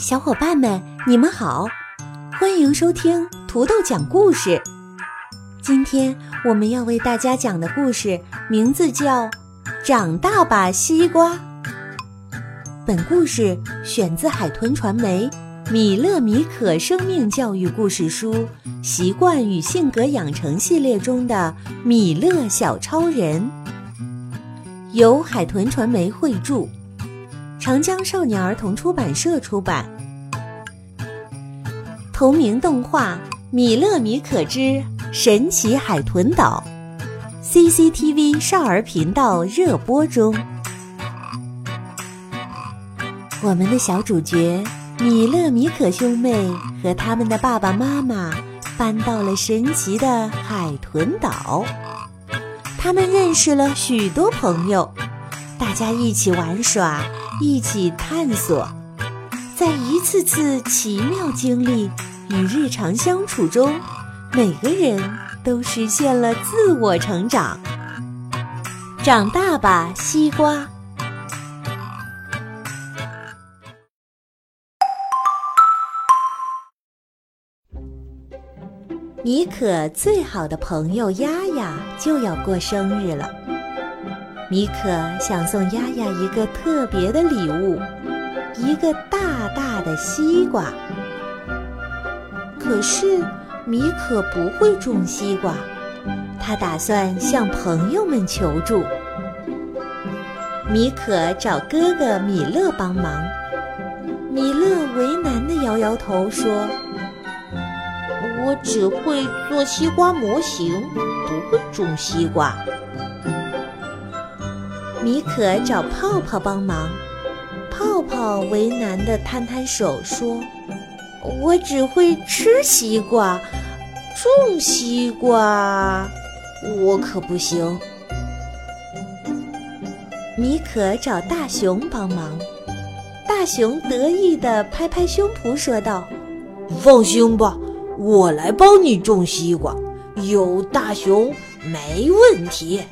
小伙伴们，你们好，欢迎收听土豆讲故事。今天我们要为大家讲的故事名字叫《长大吧，西瓜》。本故事选自海豚传媒《米勒米可生命教育故事书：习惯与性格养成系列》中的《米勒小超人》，由海豚传媒绘著，长江少年儿童出版社出版。同名动画《米勒米可之神奇海豚岛》，CCTV 少儿频道热播中。我们的小主角米勒米可兄妹和他们的爸爸妈妈搬到了神奇的海豚岛，他们认识了许多朋友，大家一起玩耍，一起探索，在一次次奇妙经历与日常相处中。每个人都实现了自我成长。长大吧，西瓜！米可最好的朋友丫丫就要过生日了，米可想送丫丫一个特别的礼物，一个大大的西瓜。可是。米可不会种西瓜，他打算向朋友们求助。米可找哥哥米勒帮忙，米勒为难地摇摇头说：“我只会做西瓜模型，不会种西瓜。”米可找泡泡帮忙，泡泡为难的摊摊手说：“我只会吃西瓜。”种西瓜，我可不行。米可找大熊帮忙，大熊得意地拍拍胸脯说道：“放心吧，我来帮你种西瓜，有大熊没问题。”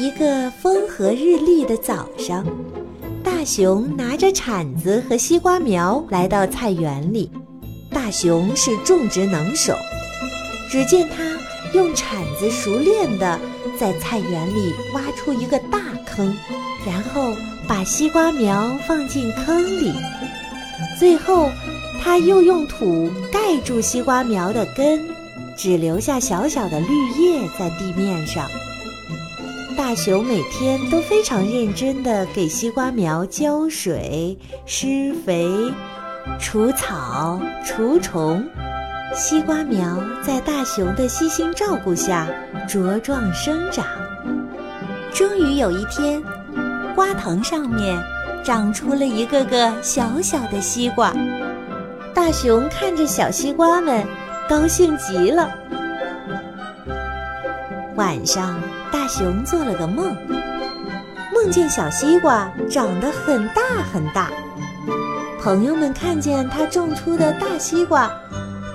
一个风和日丽的早上，大熊拿着铲子和西瓜苗来到菜园里。大熊是种植能手，只见他用铲子熟练地在菜园里挖出一个大坑，然后把西瓜苗放进坑里，最后他又用土盖住西瓜苗的根，只留下小小的绿叶在地面上。大熊每天都非常认真地给西瓜苗浇水、施肥。除草除虫，西瓜苗在大熊的悉心照顾下茁壮生长。终于有一天，瓜藤上面长出了一个个小小的西瓜。大熊看着小西瓜们，高兴极了。晚上，大熊做了个梦，梦见小西瓜长得很大很大。朋友们看见他种出的大西瓜，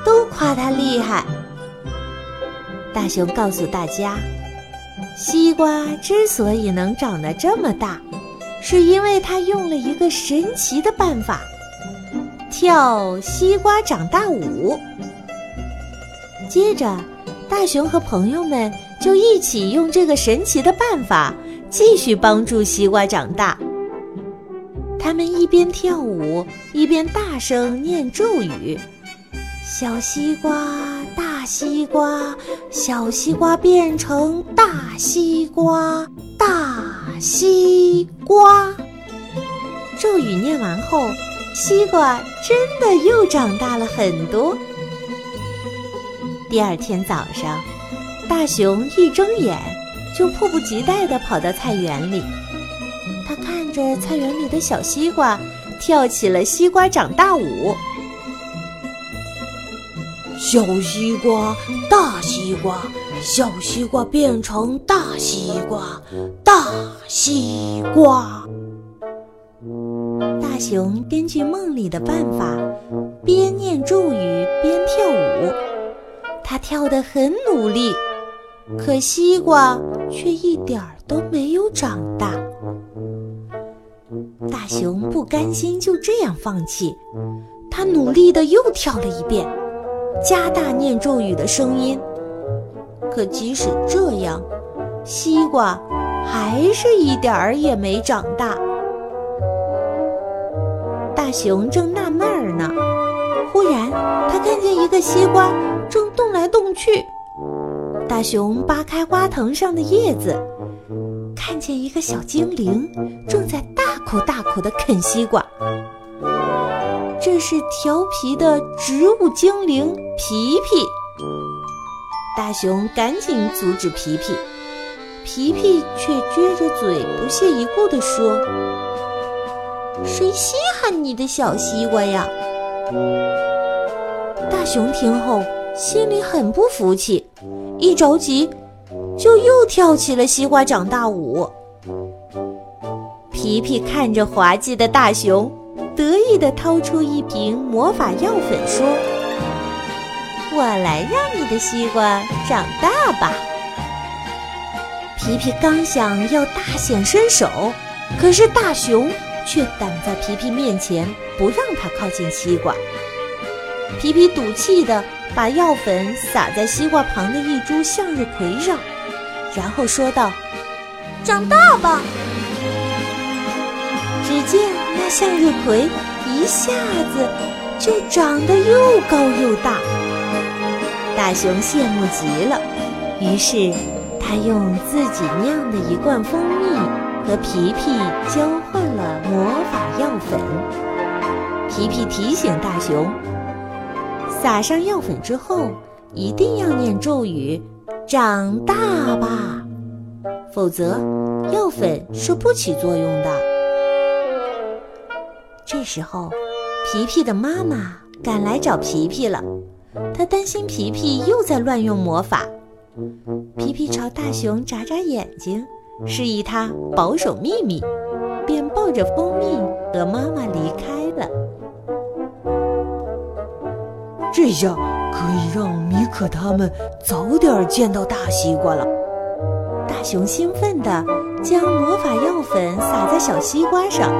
都夸他厉害。大熊告诉大家，西瓜之所以能长得这么大，是因为他用了一个神奇的办法——跳西瓜长大舞。接着，大熊和朋友们就一起用这个神奇的办法，继续帮助西瓜长大。他们一边跳舞，一边大声念咒语：“小西瓜，大西瓜，小西瓜变成大西瓜，大西瓜。”咒语念完后，西瓜真的又长大了很多。第二天早上，大熊一睁眼就迫不及待地跑到菜园里。他看着菜园里的小西瓜，跳起了西瓜长大舞。小西瓜，大西瓜，小西瓜变成大西瓜，大西瓜。大熊根据梦里的办法，边念咒语边跳舞。他跳得很努力，可西瓜却一点儿都没有长大。大熊不甘心就这样放弃，他努力的又跳了一遍。加大念咒语的声音，可即使这样，西瓜还是一点儿也没长大。大熊正纳闷儿呢，忽然他看见一个西瓜正动来动去。大熊扒开花藤上的叶子，看见一个小精灵正在大口大口地啃西瓜。这是调皮的植物精灵皮皮。大熊赶紧阻止皮皮，皮皮却撅着嘴不屑一顾地说：“谁稀罕你的小西瓜呀？”大熊听后心里很不服气，一着急就又跳起了西瓜长大舞。皮皮看着滑稽的大熊。得意地掏出一瓶魔法药粉，说：“我来让你的西瓜长大吧。”皮皮刚想要大显身手，可是大熊却挡在皮皮面前，不让他靠近西瓜。皮皮赌气地把药粉撒在西瓜旁的一株向日葵上，然后说道：“长大吧。”只见。那向日葵一下子就长得又高又大，大熊羡慕极了。于是，他用自己酿的一罐蜂蜜和皮皮交换了魔法药粉。皮皮提醒大熊，撒上药粉之后，一定要念咒语“长大吧”，否则药粉是不起作用的。这时候，皮皮的妈妈赶来找皮皮了。她担心皮皮又在乱用魔法。皮皮朝大熊眨眨眼睛，示意他保守秘密，便抱着蜂蜜和妈妈离开这下可以让米可他们早点见到大西瓜了。大熊兴奋地将魔法药粉撒在小西瓜上。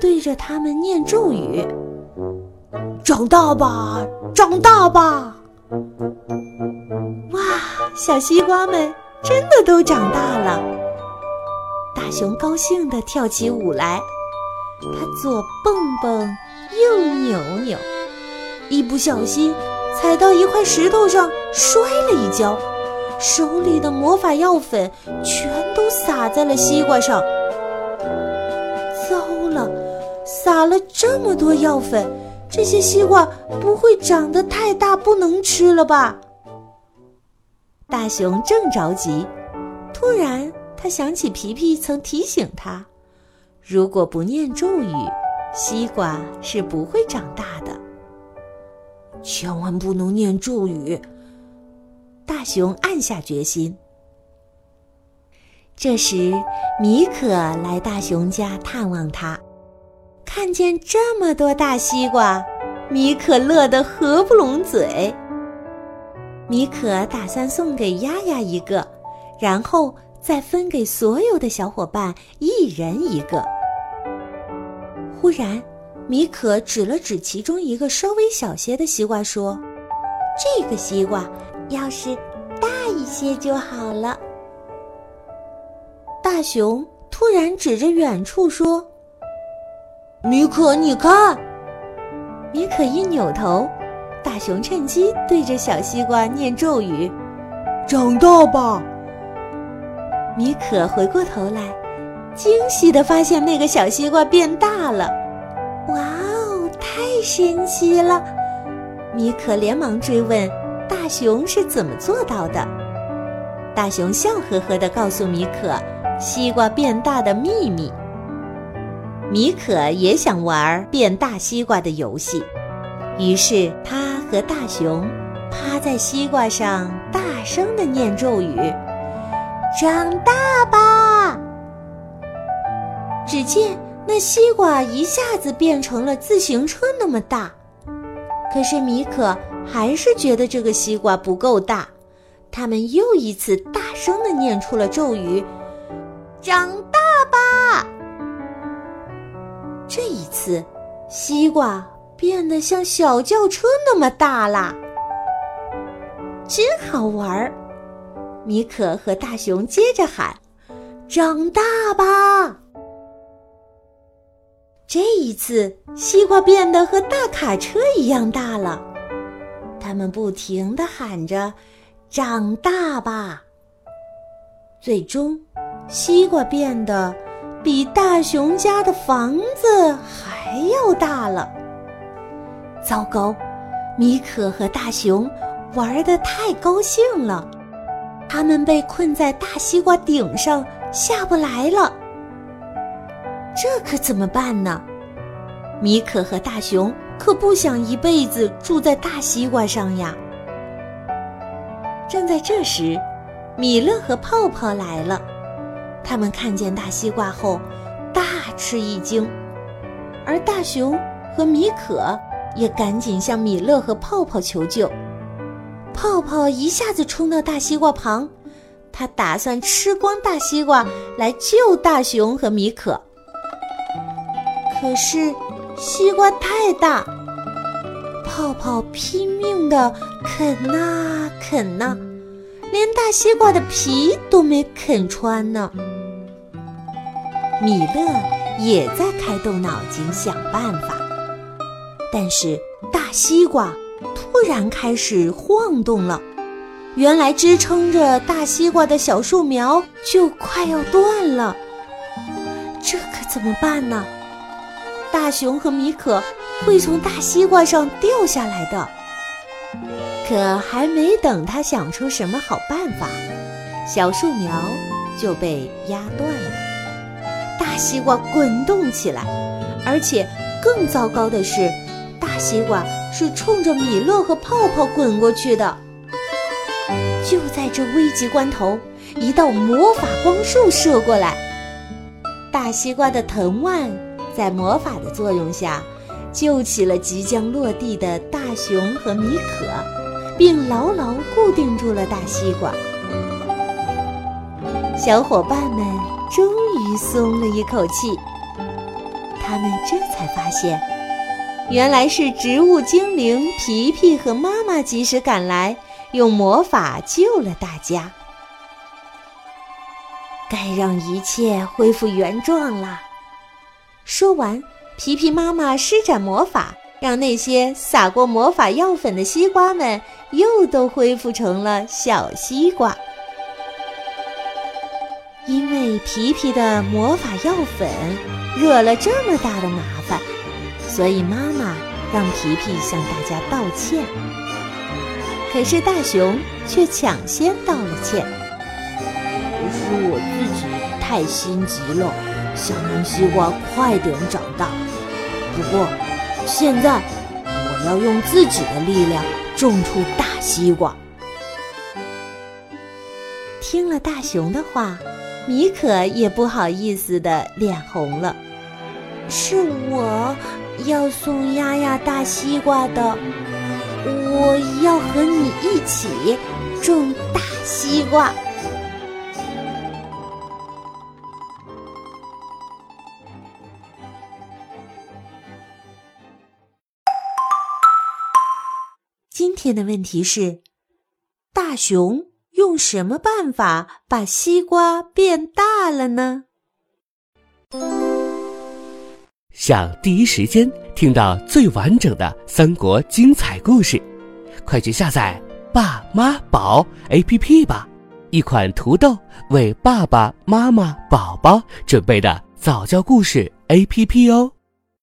对着他们念咒语：“长大吧，长大吧！”哇，小西瓜们真的都长大了。大熊高兴地跳起舞来，他左蹦蹦，右扭扭，一不小心踩到一块石头上，摔了一跤，手里的魔法药粉全都洒在了西瓜上。糟了撒了这么多药粉，这些西瓜不会长得太大不能吃了吧？大熊正着急，突然他想起皮皮曾提醒他，如果不念咒语，西瓜是不会长大的。千万不能念咒语！大熊暗下决心。这时，米可来大熊家探望他。看见这么多大西瓜，米可乐得合不拢嘴。米可打算送给丫丫一个，然后再分给所有的小伙伴一人一个。忽然，米可指了指其中一个稍微小些的西瓜，说：“这个西瓜要是大一些就好了。”大熊突然指着远处说。米可，你看，米可一扭头，大熊趁机对着小西瓜念咒语：“长大吧。”米可回过头来，惊喜地发现那个小西瓜变大了。神奇了！米可连忙追问：“大熊是怎么做到的。大熊笑呵呵地告诉米可西瓜变大的秘密。米可也想玩变大西瓜的游戏，于是他和大熊趴在西瓜上，大声地念咒语：“长大吧！”只见那西瓜一下子变成了自行车那么大，可是米可还是觉得这个西瓜不够大。他们又一次大声地念出了咒语：“长大吧！”这一次，西瓜变得像小轿车那么大啦，真好玩儿！米可和大熊接着喊：“长大吧！”这一次，西瓜变得和大卡车一样大了，他们不停地喊着：“长大吧！”最终，西瓜变得。比大熊家的房子还要大了。糟糕，米可和大熊玩得太高兴了，他们被困在大西瓜顶上下不来了。这可怎么办呢？米可和大熊可不想一辈子住在大西瓜上呀。正在这时，米勒和泡泡来了。他们看见大西瓜后，大吃一惊，而大熊和米可也赶紧向米勒和泡泡求救。泡泡一下子冲到大西瓜旁，他打算吃光大西瓜来救大熊和米可。可是西瓜太大，泡泡拼命地啃呐啃呐，连大西瓜的皮都没啃穿呢。米勒也在开动脑筋想办法，但是大西瓜突然开始晃动了，原来支撑着大西瓜的小树苗就快要断了，这可怎么办呢？大熊和米可会从大西瓜上掉下来的。可还没等他想出什么好办法，小树苗就被压断了。大西瓜滚动起来，而且更糟糕的是，大西瓜是冲着米勒和泡泡滚过去的。就在这危急关头，一道魔法光束射过来，大西瓜的藤蔓在魔法的作用下，救起了即将落地的大熊和米可，并牢牢固定住了大西瓜。小伙伴们。终于松了一口气，他们这才发现，原来是植物精灵皮皮和妈妈及时赶来，用魔法救了大家。该让一切恢复原状啦！说完，皮皮妈妈施展魔法，让那些撒过魔法药粉的西瓜们又都恢复成了小西瓜。因为皮皮的魔法药粉惹了这么大的麻烦，所以妈妈让皮皮向大家道歉。可是大熊却抢先道了歉：“是我自己太心急了，想让西瓜快点长大。不过现在我要用自己的力量种出大西瓜。”听了大熊的话。米可也不好意思的脸红了，是我要送丫丫大西瓜的，我要和你一起种大西瓜。今天的问题是，大熊。用什么办法把西瓜变大了呢？想第一时间听到最完整的三国精彩故事，快去下载“爸妈宝 ”APP 吧！一款土豆为爸爸妈妈、宝宝准备的早教故事 APP 哦。